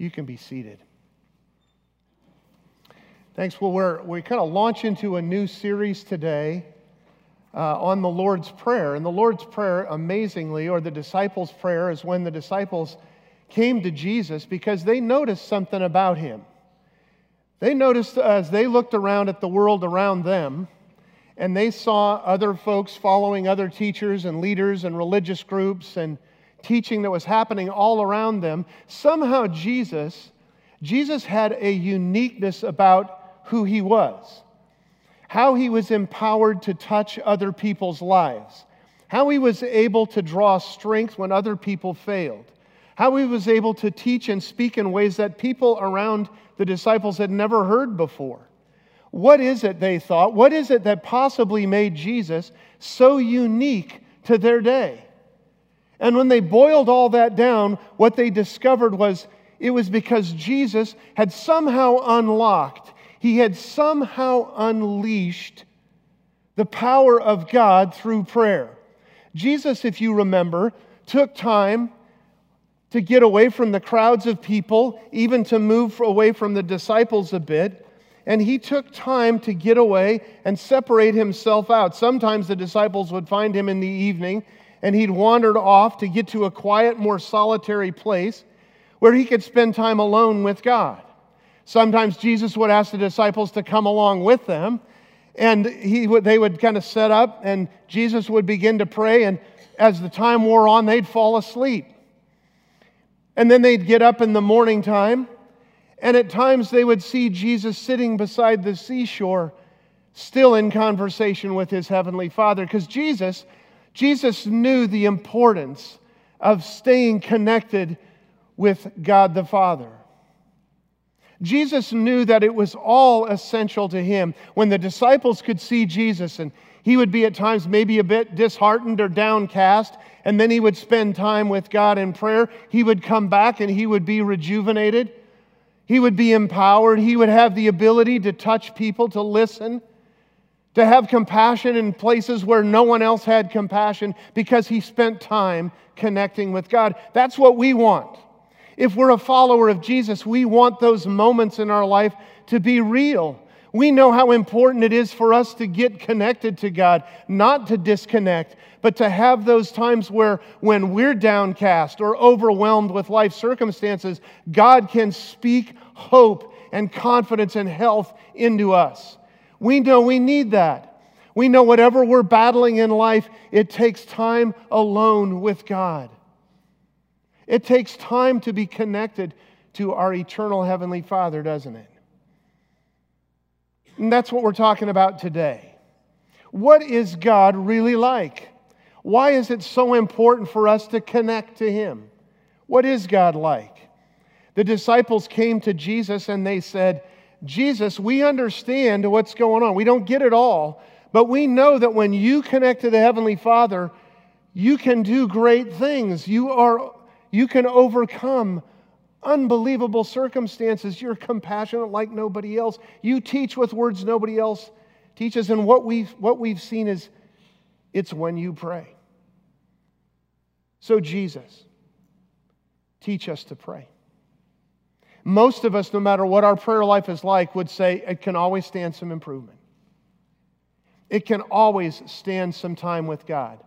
You can be seated. Thanks. Well, we're, we kind of launch into a new series today uh, on the Lord's Prayer. And the Lord's Prayer, amazingly, or the disciples' prayer, is when the disciples came to Jesus because they noticed something about him. They noticed as they looked around at the world around them, and they saw other folks following other teachers and leaders and religious groups and teaching that was happening all around them. Somehow, Jesus, Jesus had a uniqueness about who he was, how he was empowered to touch other people's lives, how he was able to draw strength when other people failed, how he was able to teach and speak in ways that people around the disciples had never heard before. What is it, they thought? What is it that possibly made Jesus so unique to their day? And when they boiled all that down, what they discovered was it was because Jesus had somehow unlocked, he had somehow unleashed the power of God through prayer. Jesus, if you remember, took time to get away from the crowds of people, even to move away from the disciples a bit. And he took time to get away and separate himself out. Sometimes the disciples would find him in the evening and he'd wandered off to get to a quiet, more solitary place where he could spend time alone with God. Sometimes Jesus would ask the disciples to come along with them, and he would, they would kind of set up, and Jesus would begin to pray, and as the time wore on, they'd fall asleep. And then they'd get up in the morning time, and at times they would see Jesus sitting beside the seashore, still in conversation with his heavenly Father, because Jesus Jesus knew the importance of staying connected with God the Father. Jesus knew that it was all essential to him. When the disciples could see Jesus, and he would be at times maybe a bit disheartened or downcast, and then he would spend time with God in prayer, he would come back and he would be rejuvenated. He would be empowered. He would have the ability to touch people, to listen to have compassion in places where no one else had compassion because he spent time connecting with God. That's what we want. If we're a follower of Jesus, we want those moments in our life to be real. We know how important it is for us to get connected to God, not to disconnect, but to have those times where, when we're downcast or overwhelmed with life circumstances, God can speak hope and confidence and health into us. We know we need that. We know whatever we're battling in life, it takes time alone with God. It takes time to be connected to our eternal Heavenly Father, doesn't it? And that's what we're talking about today. What is God really like? Why is it so important for us to connect to Him? What is God like? The disciples came to Jesus and they said, Jesus, we understand what's going on. We don't get it all, but we know that when you connect to the Heavenly Father, you can do great things. You, are, you can overcome unbelievable circumstances. You're compassionate like nobody else. You teach with words nobody else teaches. And what we've, what we've seen is it's when you pray. So, Jesus, teach us to pray. Most of us, no matter what our prayer life is like, would say it can always stand some improvement. It can always stand some time with God.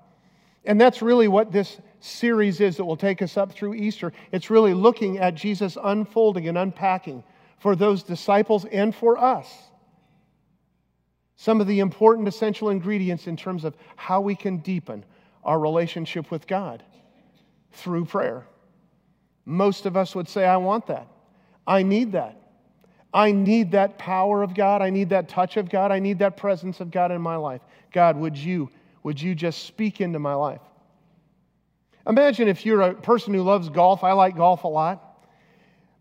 And that's really what this series is that will take us up through Easter. It's really looking at Jesus unfolding and unpacking for those disciples and for us some of the important essential ingredients in terms of how we can deepen our relationship with God through prayer. Most of us would say, I want that. I need that. I need that power of God. I need that touch of God. I need that presence of God in my life. God, would you, would you just speak into my life? Imagine if you're a person who loves golf. I like golf a lot.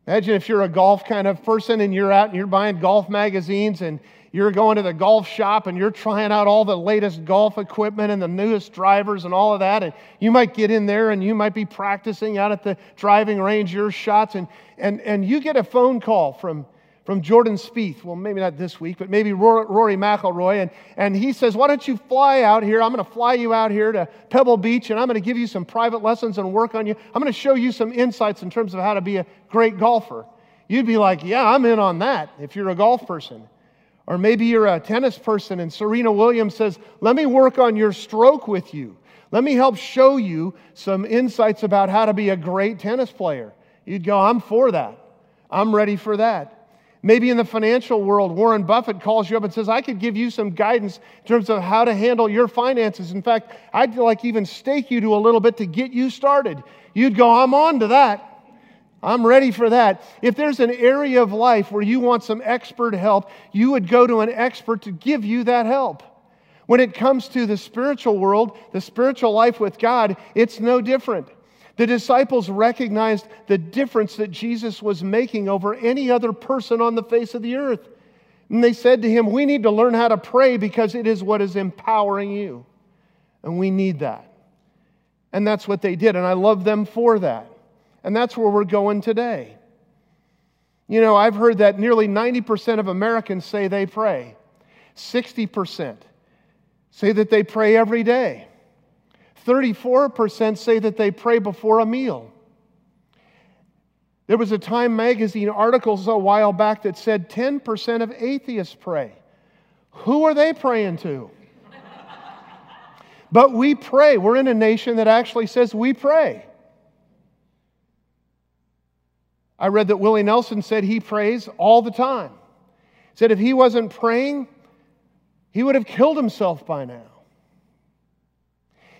Imagine if you're a golf kind of person and you're out and you're buying golf magazines and you're going to the golf shop and you're trying out all the latest golf equipment and the newest drivers and all of that. And you might get in there and you might be practicing out at the driving range your shots. And, and, and you get a phone call from, from Jordan Spieth. Well, maybe not this week, but maybe Rory McIlroy. And, and he says, Why don't you fly out here? I'm going to fly you out here to Pebble Beach, and I'm going to give you some private lessons and work on you. I'm going to show you some insights in terms of how to be a great golfer. You'd be like, Yeah, I'm in on that if you're a golf person. Or maybe you're a tennis person, and Serena Williams says, Let me work on your stroke with you. Let me help show you some insights about how to be a great tennis player. You'd go, I'm for that. I'm ready for that. Maybe in the financial world, Warren Buffett calls you up and says, I could give you some guidance in terms of how to handle your finances. In fact, I'd like even stake you to a little bit to get you started. You'd go, I'm on to that. I'm ready for that. If there's an area of life where you want some expert help, you would go to an expert to give you that help. When it comes to the spiritual world, the spiritual life with God, it's no different. The disciples recognized the difference that Jesus was making over any other person on the face of the earth. And they said to him, We need to learn how to pray because it is what is empowering you. And we need that. And that's what they did. And I love them for that. And that's where we're going today. You know, I've heard that nearly 90% of Americans say they pray, 60% say that they pray every day. 34% say that they pray before a meal. There was a Time magazine article a while back that said 10% of atheists pray. Who are they praying to? but we pray. We're in a nation that actually says we pray. I read that Willie Nelson said he prays all the time. He said if he wasn't praying, he would have killed himself by now.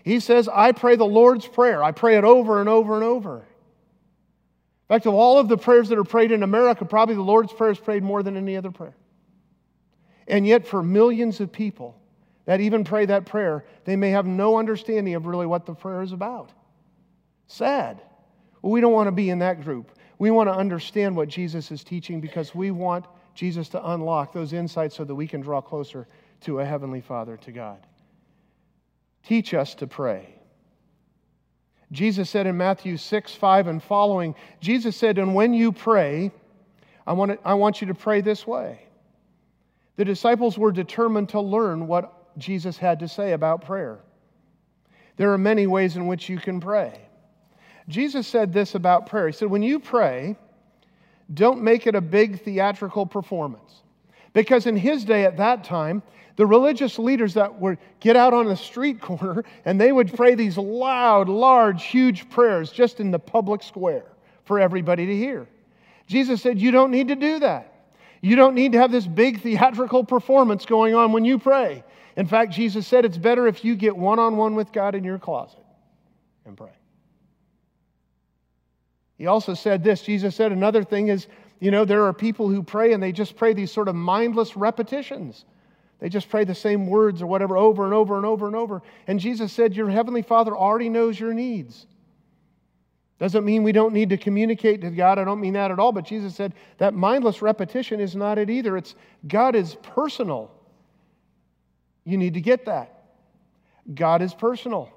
He says, I pray the Lord's Prayer. I pray it over and over and over. In fact, of all of the prayers that are prayed in America, probably the Lord's Prayer is prayed more than any other prayer. And yet, for millions of people that even pray that prayer, they may have no understanding of really what the prayer is about. Sad. Well, we don't want to be in that group. We want to understand what Jesus is teaching because we want Jesus to unlock those insights so that we can draw closer to a Heavenly Father, to God. Teach us to pray. Jesus said in Matthew 6, 5 and following, Jesus said, And when you pray, I want, to, I want you to pray this way. The disciples were determined to learn what Jesus had to say about prayer. There are many ways in which you can pray. Jesus said this about prayer. He said, When you pray, don't make it a big theatrical performance. Because in his day at that time, the religious leaders that would get out on the street corner and they would pray these loud, large, huge prayers just in the public square for everybody to hear. Jesus said, You don't need to do that. You don't need to have this big theatrical performance going on when you pray. In fact, Jesus said it's better if you get one on one with God in your closet and pray. He also said this Jesus said another thing is, you know, there are people who pray and they just pray these sort of mindless repetitions. They just pray the same words or whatever over and over and over and over. And Jesus said, Your heavenly Father already knows your needs. Doesn't mean we don't need to communicate to God. I don't mean that at all. But Jesus said that mindless repetition is not it either. It's God is personal. You need to get that. God is personal.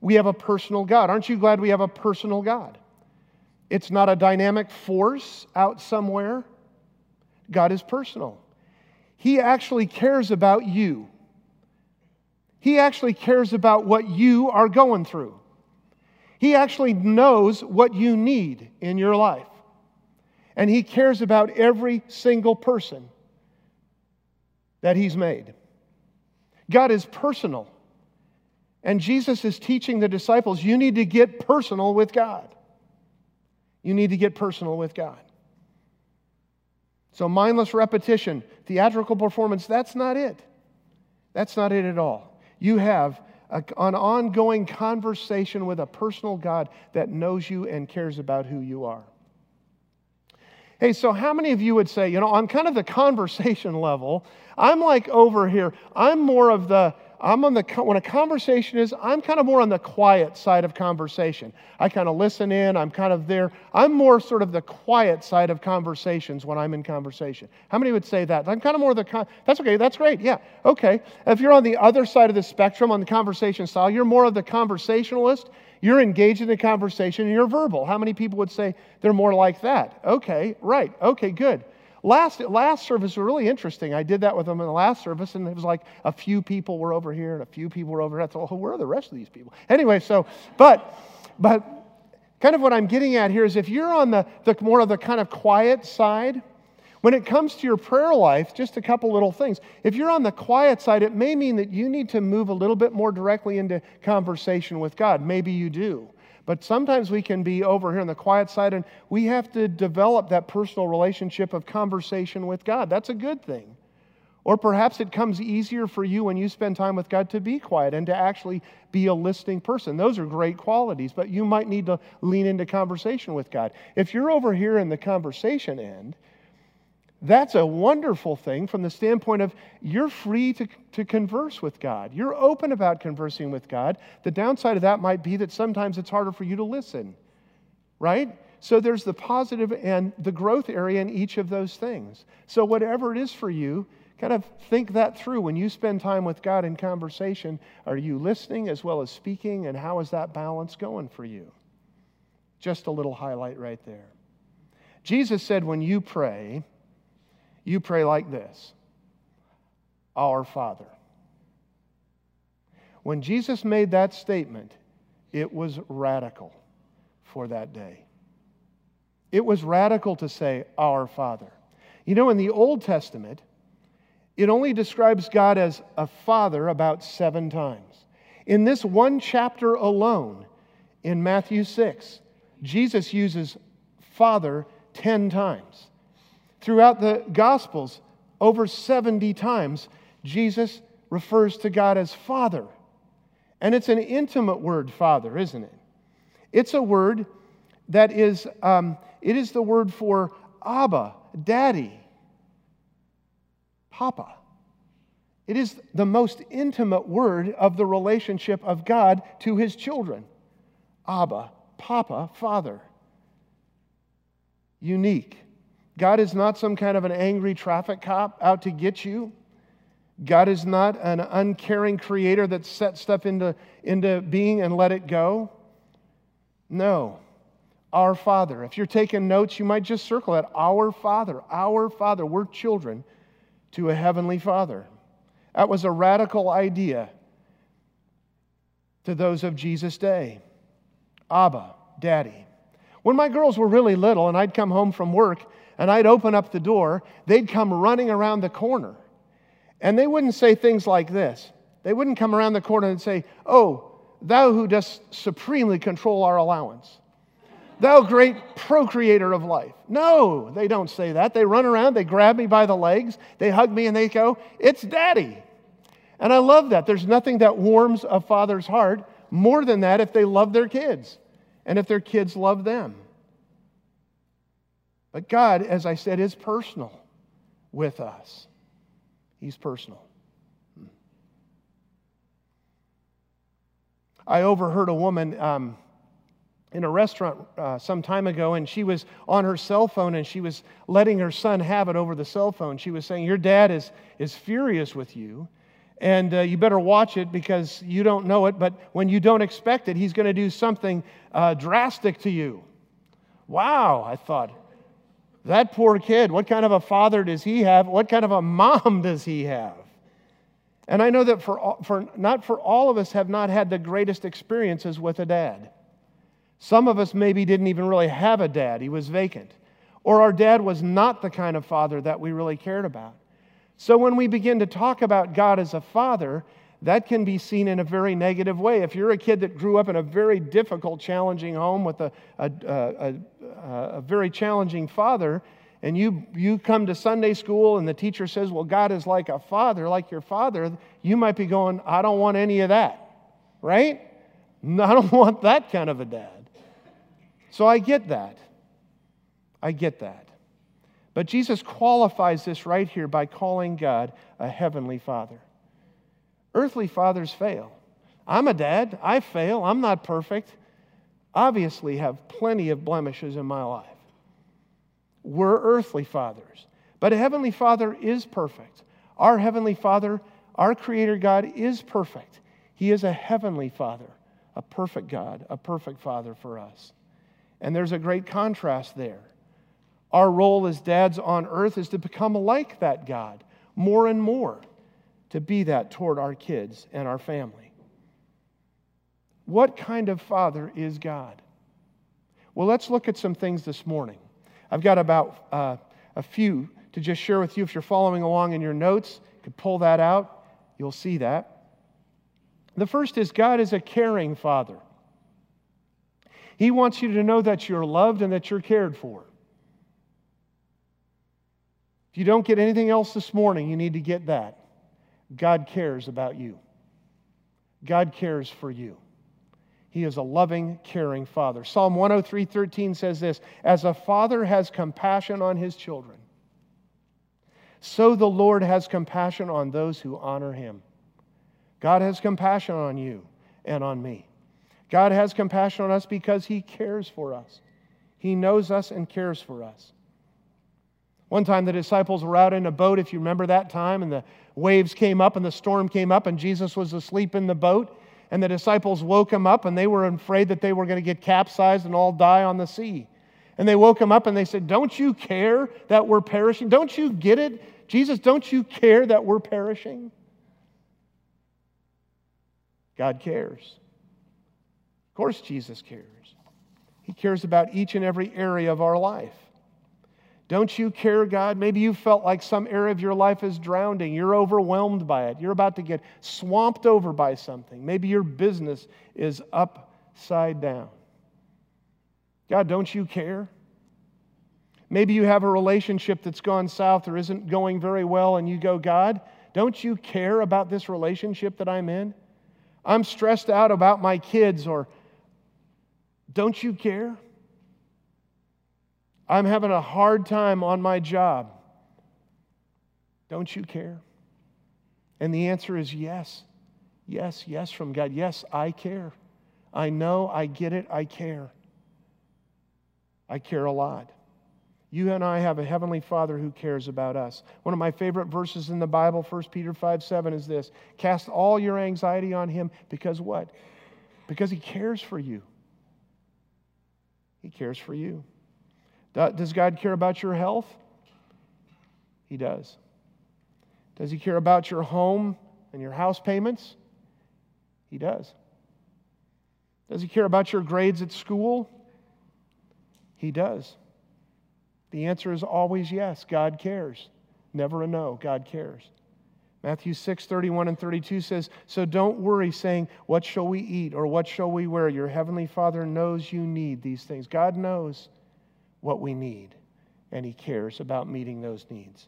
We have a personal God. Aren't you glad we have a personal God? It's not a dynamic force out somewhere. God is personal. He actually cares about you. He actually cares about what you are going through. He actually knows what you need in your life. And He cares about every single person that He's made. God is personal. And Jesus is teaching the disciples you need to get personal with God. You need to get personal with God. So, mindless repetition, theatrical performance, that's not it. That's not it at all. You have a, an ongoing conversation with a personal God that knows you and cares about who you are. Hey, so how many of you would say, you know, on kind of the conversation level, I'm like over here, I'm more of the, I'm on the, when a conversation is, I'm kind of more on the quiet side of conversation. I kind of listen in, I'm kind of there. I'm more sort of the quiet side of conversations when I'm in conversation. How many would say that? I'm kind of more the, that's okay, that's great, yeah, okay. If you're on the other side of the spectrum, on the conversation style, you're more of the conversationalist. You're engaged in the conversation and you're verbal. How many people would say they're more like that? Okay, right, okay, good. Last, last service was really interesting. I did that with them in the last service, and it was like a few people were over here and a few people were over here. I thought, oh, where are the rest of these people? Anyway, so, but, but kind of what I'm getting at here is if you're on the, the more of the kind of quiet side, when it comes to your prayer life, just a couple little things. If you're on the quiet side, it may mean that you need to move a little bit more directly into conversation with God. Maybe you do. But sometimes we can be over here on the quiet side and we have to develop that personal relationship of conversation with God. That's a good thing. Or perhaps it comes easier for you when you spend time with God to be quiet and to actually be a listening person. Those are great qualities, but you might need to lean into conversation with God. If you're over here in the conversation end, that's a wonderful thing from the standpoint of you're free to, to converse with God. You're open about conversing with God. The downside of that might be that sometimes it's harder for you to listen, right? So there's the positive and the growth area in each of those things. So, whatever it is for you, kind of think that through. When you spend time with God in conversation, are you listening as well as speaking? And how is that balance going for you? Just a little highlight right there. Jesus said, when you pray, you pray like this Our Father. When Jesus made that statement, it was radical for that day. It was radical to say, Our Father. You know, in the Old Testament, it only describes God as a father about seven times. In this one chapter alone, in Matthew 6, Jesus uses father 10 times. Throughout the Gospels, over 70 times, Jesus refers to God as Father. And it's an intimate word, Father, isn't it? It's a word that is, um, it is the word for Abba, Daddy, Papa. It is the most intimate word of the relationship of God to his children. Abba, Papa, Father. Unique. God is not some kind of an angry traffic cop out to get you. God is not an uncaring creator that set stuff into, into being and let it go. No. Our Father. If you're taking notes, you might just circle that. Our Father. Our Father. We're children to a heavenly Father. That was a radical idea to those of Jesus' day. Abba, Daddy. When my girls were really little and I'd come home from work and I'd open up the door, they'd come running around the corner. And they wouldn't say things like this. They wouldn't come around the corner and say, Oh, thou who dost supremely control our allowance, thou great procreator of life. No, they don't say that. They run around, they grab me by the legs, they hug me, and they go, It's daddy. And I love that. There's nothing that warms a father's heart more than that if they love their kids and if their kids love them. But God, as I said, is personal with us. He's personal. I overheard a woman um, in a restaurant uh, some time ago, and she was on her cell phone and she was letting her son have it over the cell phone. She was saying, Your dad is, is furious with you, and uh, you better watch it because you don't know it, but when you don't expect it, he's going to do something uh, drastic to you. Wow, I thought. That poor kid, what kind of a father does he have? What kind of a mom does he have? And I know that for, for not for all of us have not had the greatest experiences with a dad. Some of us maybe didn't even really have a dad, he was vacant. Or our dad was not the kind of father that we really cared about. So when we begin to talk about God as a father, that can be seen in a very negative way. If you're a kid that grew up in a very difficult, challenging home with a, a, a, a, very challenging father, and you, you come to Sunday school and the teacher says, Well, God is like a father, like your father, you might be going, I don't want any of that, right? I don't want that kind of a dad. So I get that. I get that. But Jesus qualifies this right here by calling God a heavenly father. Earthly fathers fail. I'm a dad. I fail. I'm not perfect. Obviously, have plenty of blemishes in my life. We're earthly fathers. But a heavenly father is perfect. Our heavenly father, our creator God, is perfect. He is a heavenly father, a perfect God, a perfect father for us. And there's a great contrast there. Our role as dads on earth is to become like that God more and more, to be that toward our kids and our family. What kind of father is God? Well, let's look at some things this morning. I've got about uh, a few to just share with you. If you're following along in your notes, you could pull that out. You'll see that. The first is God is a caring father. He wants you to know that you're loved and that you're cared for. If you don't get anything else this morning, you need to get that. God cares about you. God cares for you. He is a loving, caring father. Psalm 103:13 says this, "As a father has compassion on his children, so the Lord has compassion on those who honor him." God has compassion on you and on me. God has compassion on us because He cares for us. He knows us and cares for us. One time the disciples were out in a boat, if you remember that time, and the waves came up and the storm came up, and Jesus was asleep in the boat. And the disciples woke him up, and they were afraid that they were going to get capsized and all die on the sea. And they woke him up and they said, Don't you care that we're perishing? Don't you get it? Jesus, don't you care that we're perishing? God cares. Of course, Jesus cares. He cares about each and every area of our life. Don't you care, God? Maybe you felt like some area of your life is drowning. You're overwhelmed by it. You're about to get swamped over by something. Maybe your business is upside down. God, don't you care? Maybe you have a relationship that's gone south or isn't going very well, and you go, God, don't you care about this relationship that I'm in? I'm stressed out about my kids, or don't you care? I'm having a hard time on my job. Don't you care? And the answer is yes. Yes, yes from God. Yes, I care. I know, I get it, I care. I care a lot. You and I have a heavenly Father who cares about us. One of my favorite verses in the Bible, 1 Peter 5 7, is this Cast all your anxiety on Him because what? Because He cares for you. He cares for you. Does God care about your health? He does. Does He care about your home and your house payments? He does. Does He care about your grades at school? He does. The answer is always yes. God cares. Never a no. God cares. Matthew 6, 31 and 32 says, So don't worry, saying, What shall we eat or what shall we wear? Your heavenly Father knows you need these things. God knows what we need, and He cares about meeting those needs.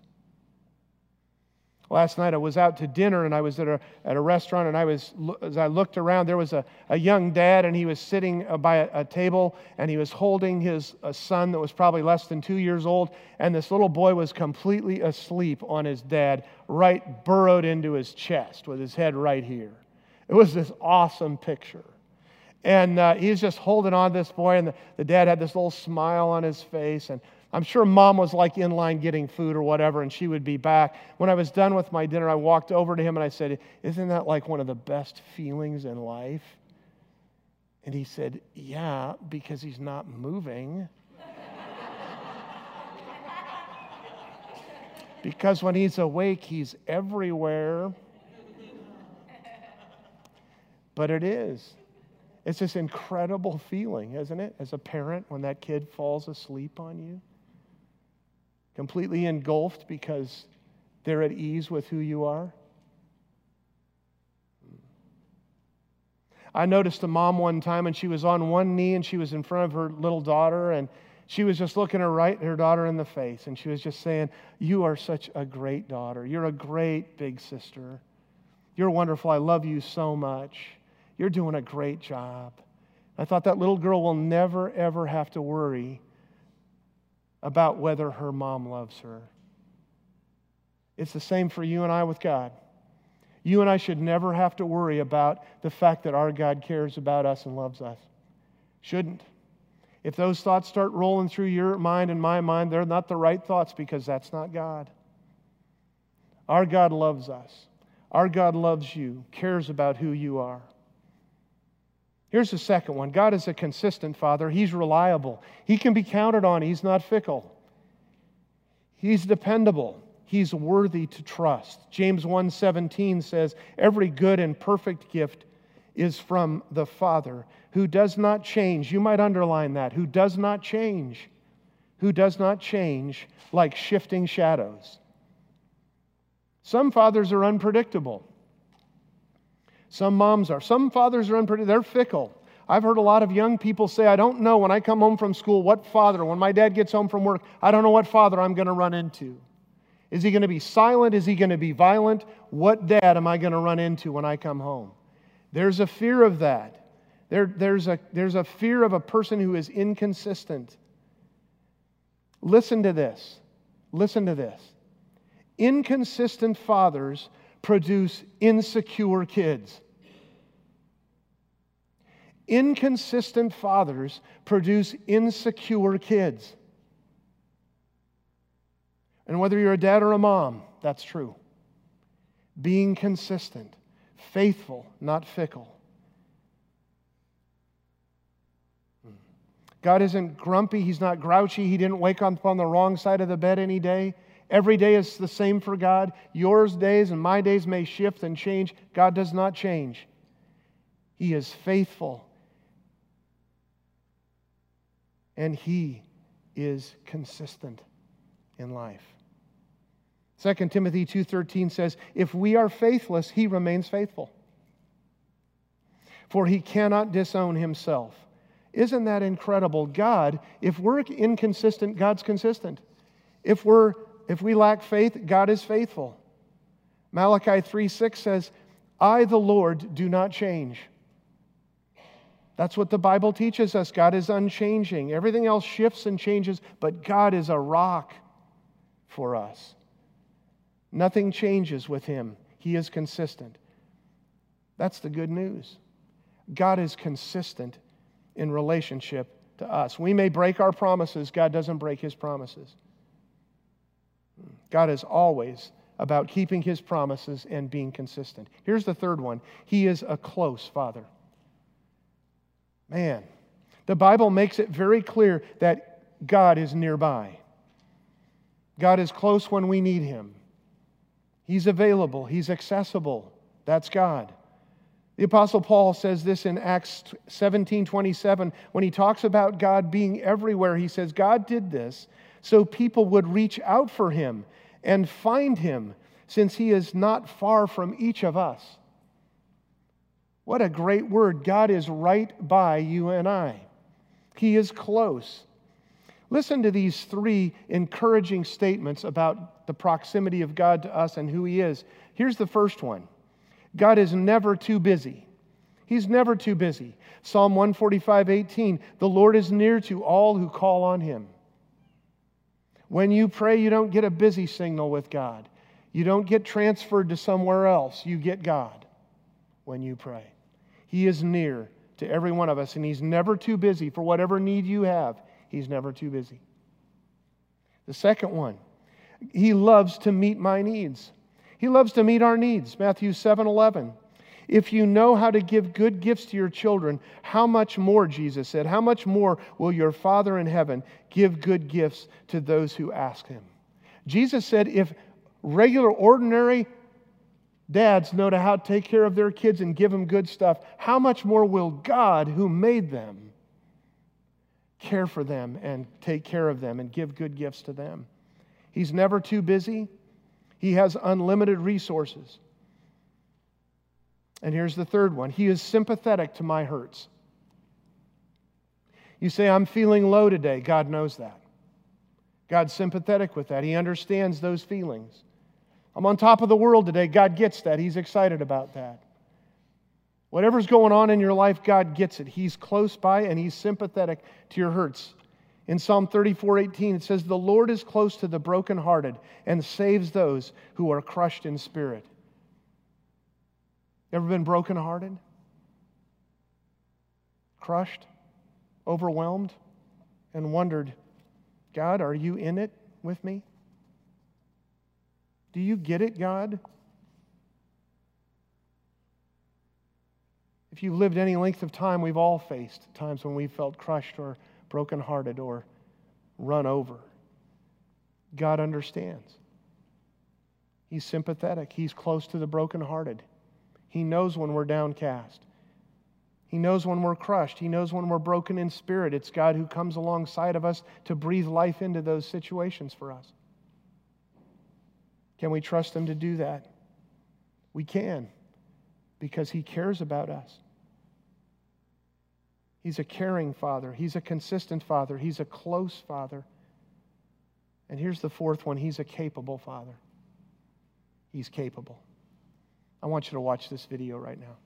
Last night I was out to dinner and I was at a, at a restaurant and I was, as I looked around, there was a, a young dad and he was sitting uh, by a, a table and he was holding his son that was probably less than two years old. And this little boy was completely asleep on his dad, right burrowed into his chest with his head right here. It was this awesome picture. And uh, he's just holding on to this boy, and the, the dad had this little smile on his face. And I'm sure mom was like in line getting food or whatever, and she would be back. When I was done with my dinner, I walked over to him and I said, Isn't that like one of the best feelings in life? And he said, Yeah, because he's not moving. because when he's awake, he's everywhere. But it is. It's this incredible feeling, isn't it, as a parent when that kid falls asleep on you? completely engulfed because they're at ease with who you are? I noticed a mom one time and she was on one knee and she was in front of her little daughter and she was just looking her right her daughter in the face and she was just saying, "You are such a great daughter. You're a great big sister. You're wonderful. I love you so much. You're doing a great job." I thought that little girl will never ever have to worry about whether her mom loves her. It's the same for you and I with God. You and I should never have to worry about the fact that our God cares about us and loves us. Shouldn't. If those thoughts start rolling through your mind and my mind, they're not the right thoughts because that's not God. Our God loves us. Our God loves you, cares about who you are. Here's the second one God is a consistent Father. He's reliable. He can be counted on. He's not fickle. He's dependable. He's worthy to trust. James 1:17 says, "Every good and perfect gift is from the Father, who does not change." You might underline that. Who does not change. Who does not change like shifting shadows. Some fathers are unpredictable. Some moms are. Some fathers are unpredictable. They're fickle. I've heard a lot of young people say, I don't know when I come home from school what father, when my dad gets home from work, I don't know what father I'm going to run into. Is he going to be silent? Is he going to be violent? What dad am I going to run into when I come home? There's a fear of that. There, there's, a, there's a fear of a person who is inconsistent. Listen to this. Listen to this. Inconsistent fathers produce insecure kids. Inconsistent fathers produce insecure kids. And whether you're a dad or a mom, that's true. Being consistent, faithful, not fickle. Hmm. God isn't grumpy, He's not grouchy, He didn't wake up on the wrong side of the bed any day. Every day is the same for God. Yours days and my days may shift and change. God does not change. He is faithful. And He is consistent in life. 2 Timothy 2:13 says, "If we are faithless, he remains faithful. For he cannot disown himself." Isn't that incredible? God, if we're inconsistent, God's consistent. If we're if we lack faith, God is faithful. Malachi 3:6 says, "I the Lord do not change." That's what the Bible teaches us. God is unchanging. Everything else shifts and changes, but God is a rock for us. Nothing changes with him. He is consistent. That's the good news. God is consistent in relationship to us. We may break our promises, God doesn't break his promises. God is always about keeping his promises and being consistent. Here's the third one He is a close father. Man, the Bible makes it very clear that God is nearby. God is close when we need him. He's available, He's accessible. That's God. The Apostle Paul says this in Acts 17 27 when he talks about God being everywhere. He says, God did this so people would reach out for him and find him, since he is not far from each of us. What a great word. God is right by you and I, He is close. Listen to these three encouraging statements about the proximity of God to us and who He is. Here's the first one God is never too busy. He's never too busy. Psalm 145 18, the Lord is near to all who call on Him. When you pray, you don't get a busy signal with God. You don't get transferred to somewhere else. You get God when you pray. He is near to every one of us, and He's never too busy for whatever need you have. He's never too busy. The second one, He loves to meet my needs. He loves to meet our needs. Matthew 7 11. If you know how to give good gifts to your children, how much more, Jesus said, how much more will your Father in heaven give good gifts to those who ask him? Jesus said, if regular, ordinary dads know how to take care of their kids and give them good stuff, how much more will God, who made them, care for them and take care of them and give good gifts to them? He's never too busy, He has unlimited resources. And here's the third one He is sympathetic to my hurts. You say, I'm feeling low today. God knows that. God's sympathetic with that. He understands those feelings. I'm on top of the world today. God gets that. He's excited about that. Whatever's going on in your life, God gets it. He's close by and He's sympathetic to your hurts. In Psalm 34 18, it says, The Lord is close to the brokenhearted and saves those who are crushed in spirit. Ever been brokenhearted? Crushed? Overwhelmed? And wondered, God, are you in it with me? Do you get it, God? If you've lived any length of time, we've all faced times when we've felt crushed or brokenhearted or run over. God understands. He's sympathetic. He's close to the brokenhearted. He knows when we're downcast. He knows when we're crushed. He knows when we're broken in spirit. It's God who comes alongside of us to breathe life into those situations for us. Can we trust Him to do that? We can because He cares about us. He's a caring Father, He's a consistent Father, He's a close Father. And here's the fourth one He's a capable Father. He's capable. I want you to watch this video right now.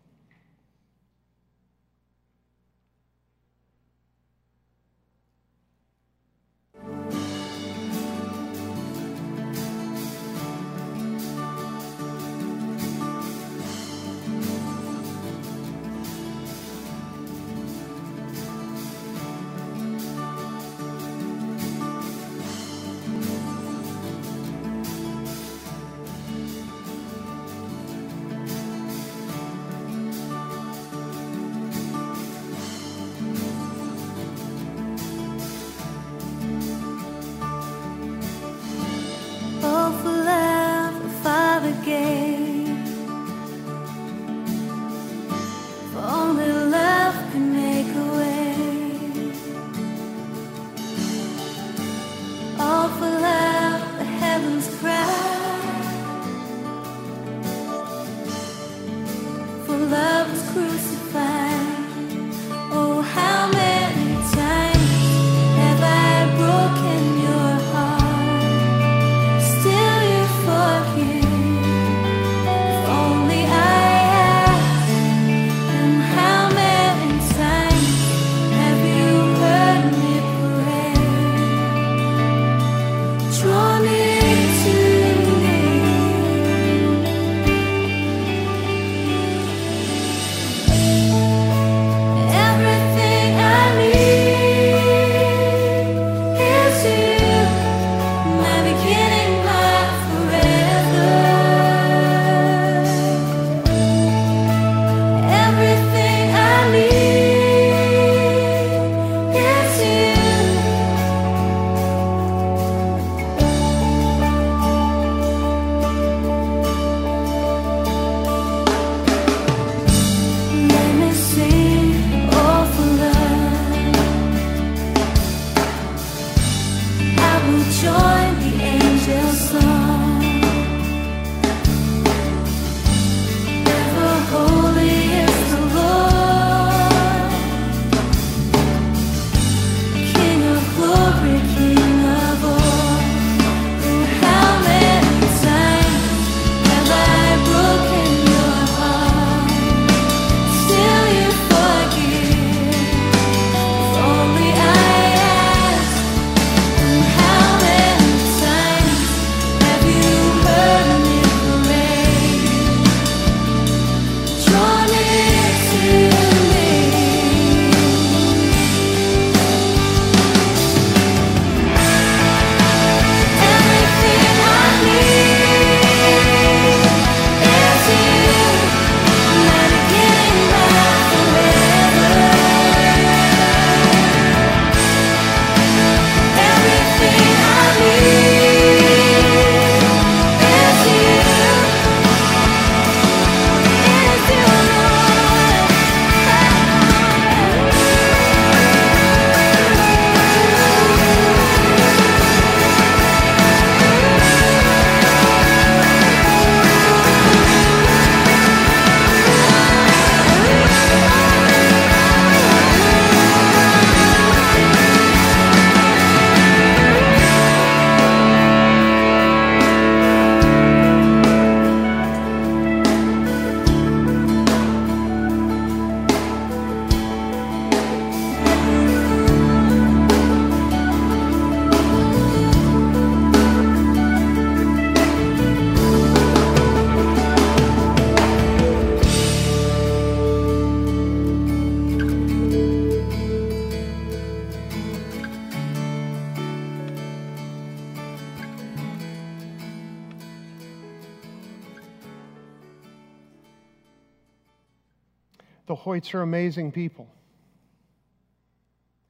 Are amazing people.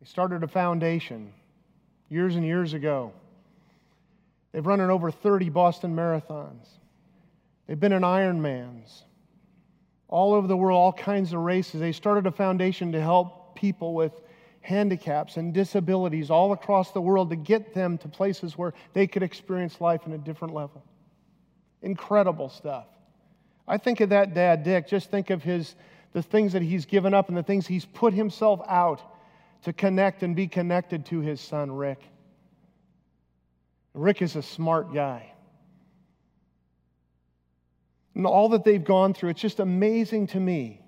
They started a foundation years and years ago. They've run in over 30 Boston marathons. They've been in Ironmans. All over the world, all kinds of races. They started a foundation to help people with handicaps and disabilities all across the world to get them to places where they could experience life in a different level. Incredible stuff. I think of that dad, Dick, just think of his the things that he's given up and the things he's put himself out to connect and be connected to his son, Rick. Rick is a smart guy. And all that they've gone through, it's just amazing to me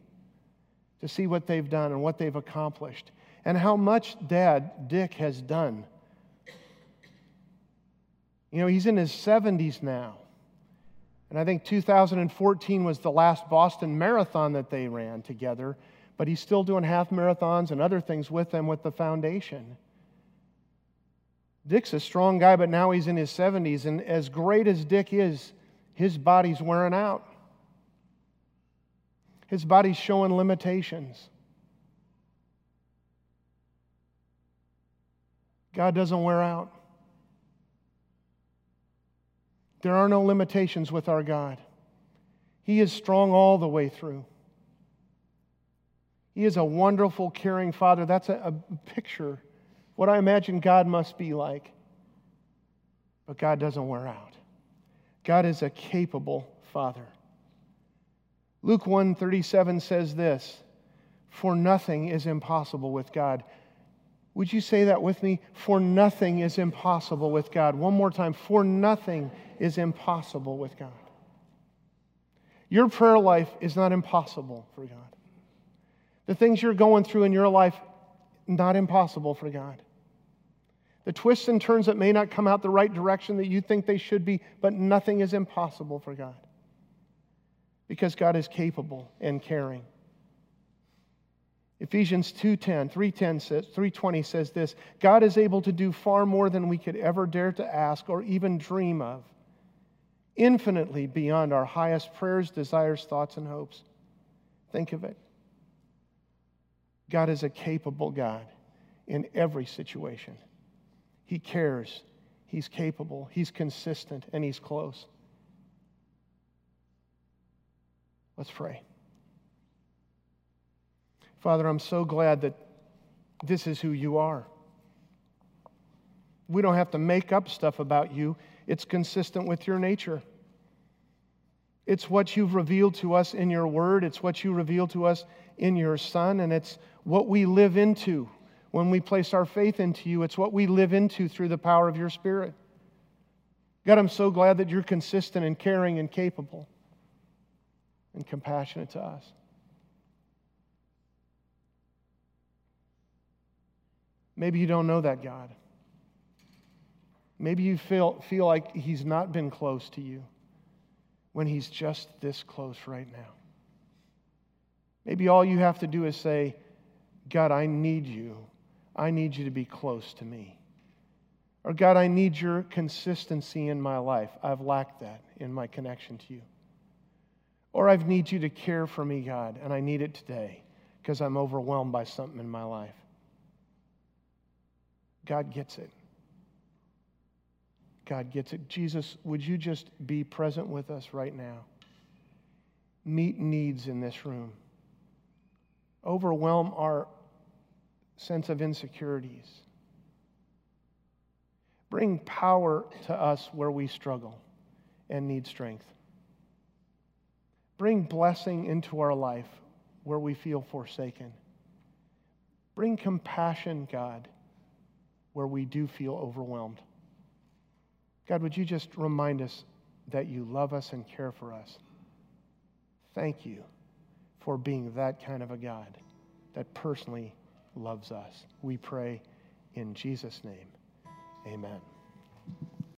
to see what they've done and what they've accomplished and how much dad Dick has done. You know, he's in his 70s now. And I think 2014 was the last Boston Marathon that they ran together, but he's still doing half marathons and other things with them with the foundation. Dick's a strong guy, but now he's in his 70s, and as great as Dick is, his body's wearing out. His body's showing limitations. God doesn't wear out. There are no limitations with our God. He is strong all the way through. He is a wonderful, caring Father. That's a, a picture what I imagine God must be like. But God doesn't wear out. God is a capable Father. Luke 137 says this, for nothing is impossible with God. Would you say that with me? For nothing is impossible with God. One more time. For nothing is impossible with God. Your prayer life is not impossible for God. The things you're going through in your life, not impossible for God. The twists and turns that may not come out the right direction that you think they should be, but nothing is impossible for God. Because God is capable and caring. Ephesians 2:10, 3:10 says, 3:20 says this, God is able to do far more than we could ever dare to ask or even dream of, infinitely beyond our highest prayers, desires, thoughts, and hopes. Think of it. God is a capable God in every situation. He cares, He's capable, He's consistent, and He's close. Let's pray. Father, I'm so glad that this is who you are. We don't have to make up stuff about you, it's consistent with your nature. It's what you've revealed to us in your word, it's what you revealed to us in your Son, and it's what we live into when we place our faith into you. It's what we live into through the power of your Spirit. God, I'm so glad that you're consistent and caring and capable and compassionate to us. Maybe you don't know that God. Maybe you feel, feel like He's not been close to you when He's just this close right now. Maybe all you have to do is say, God, I need you. I need you to be close to me. Or, God, I need your consistency in my life. I've lacked that in my connection to you. Or I need you to care for me, God, and I need it today because I'm overwhelmed by something in my life. God gets it. God gets it. Jesus, would you just be present with us right now? Meet needs in this room. Overwhelm our sense of insecurities. Bring power to us where we struggle and need strength. Bring blessing into our life where we feel forsaken. Bring compassion, God, where we do feel overwhelmed. God, would you just remind us that you love us and care for us? Thank you for being that kind of a God that personally loves us. We pray in Jesus' name. Amen.